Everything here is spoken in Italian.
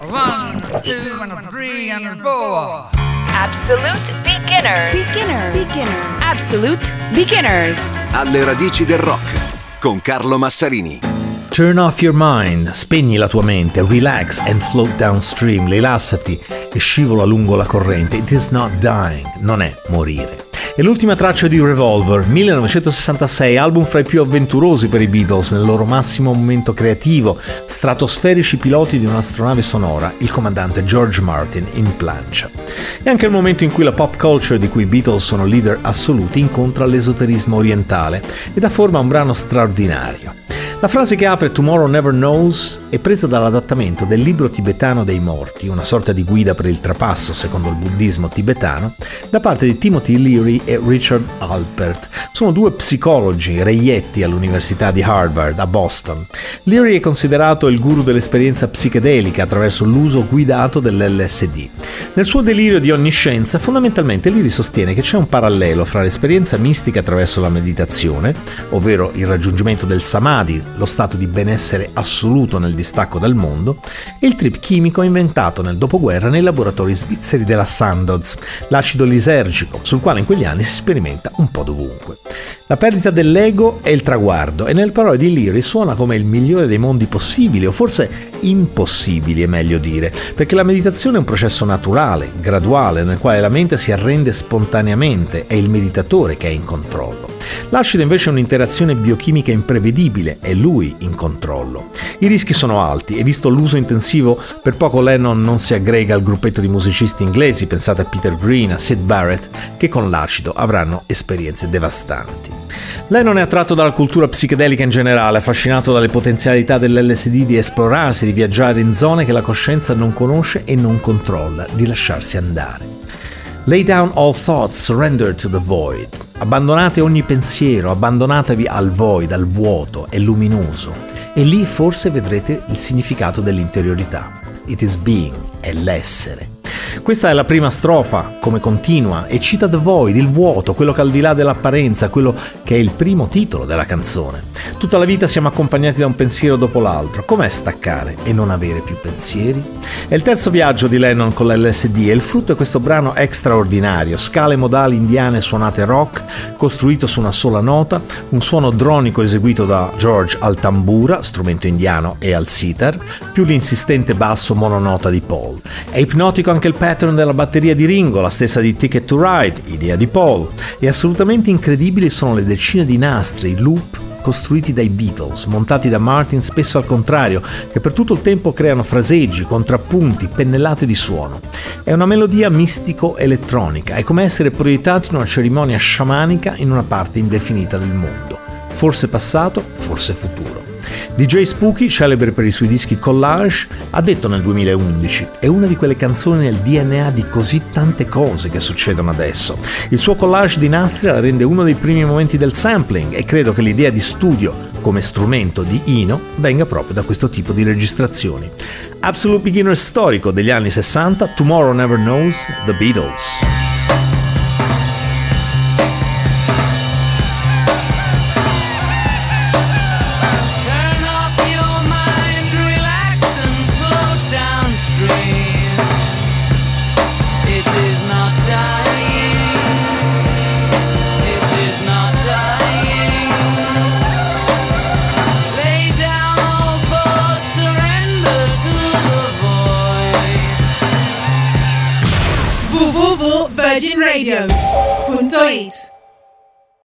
One, two, and three, and four. Absolute beginners. Beginners. Beginners. Absolute beginners. Alle radici del rock con Carlo Massarini. Turn off your mind, spegni la tua mente, relax and float downstream, rilassati e scivola lungo la corrente. It is not dying, non è morire. È l'ultima traccia di Revolver, 1966, album fra i più avventurosi per i Beatles nel loro massimo momento creativo, stratosferici piloti di un'astronave sonora, il comandante George Martin in plancia. È anche il momento in cui la pop culture di cui i Beatles sono leader assoluti incontra l'esoterismo orientale e dà forma a un brano straordinario. La frase che apre Tomorrow Never Knows è presa dall'adattamento del libro tibetano dei morti, una sorta di guida per il trapasso secondo il buddismo tibetano, da parte di Timothy Leary e Richard Alpert. Sono due psicologi reietti all'Università di Harvard a Boston. Leary è considerato il guru dell'esperienza psichedelica attraverso l'uso guidato dell'LSD. Nel suo delirio di onniscienza, fondamentalmente Leary sostiene che c'è un parallelo fra l'esperienza mistica attraverso la meditazione, ovvero il raggiungimento del samadhi, lo stato di benessere assoluto nel distacco dal mondo, e il trip chimico inventato nel dopoguerra nei laboratori svizzeri della Sandoz, l'acido lisergico, sul quale in quegli anni si sperimenta un po' dovunque. La perdita dell'ego è il traguardo e nelle parole di Leary suona come il migliore dei mondi possibili, o forse impossibili è meglio dire, perché la meditazione è un processo naturale, graduale, nel quale la mente si arrende spontaneamente, è il meditatore che è in controllo. L'acido invece è un'interazione biochimica imprevedibile, è lui in controllo. I rischi sono alti e visto l'uso intensivo, per poco Lennon non si aggrega al gruppetto di musicisti inglesi, pensate a Peter Green, a Sid Barrett, che con l'acido avranno esperienze devastanti. Lennon è attratto dalla cultura psichedelica in generale, affascinato dalle potenzialità dell'LSD di esplorarsi, di viaggiare in zone che la coscienza non conosce e non controlla, di lasciarsi andare. Lay down all thoughts, surrender to the void. Abbandonate ogni pensiero, abbandonatevi al void, al vuoto, è luminoso. E lì forse vedrete il significato dell'interiorità. It is being, è l'essere. Questa è la prima strofa, come continua, e cita The Void, il vuoto, quello che al di là dell'apparenza, quello che è il primo titolo della canzone. Tutta la vita siamo accompagnati da un pensiero dopo l'altro. Com'è staccare e non avere più pensieri? È il terzo viaggio di Lennon con l'LSD e il frutto è questo brano straordinario, scale modali indiane suonate rock, costruito su una sola nota, un suono dronico eseguito da George al tambura, strumento indiano, e al sitar, più l'insistente basso mononota di Paul. È ipnotico anche il pattern della batteria di Ringo, la stessa di Ticket to Ride, idea di Paul, e assolutamente incredibili sono le decine di nastri, loop costruiti dai Beatles, montati da Martin spesso al contrario, che per tutto il tempo creano fraseggi, contrappunti, pennellate di suono. È una melodia mistico-elettronica, è come essere proiettati in una cerimonia sciamanica in una parte indefinita del mondo, forse passato, forse futuro. DJ Spooky, celebre per i suoi dischi collage, ha detto nel 2011: È una di quelle canzoni nel DNA di così tante cose che succedono adesso. Il suo collage di nastri la rende uno dei primi momenti del sampling e credo che l'idea di studio come strumento di Ino venga proprio da questo tipo di registrazioni. Absolute beginner storico degli anni 60, Tomorrow Never Knows, The Beatles. Virgin Radio. Punto it.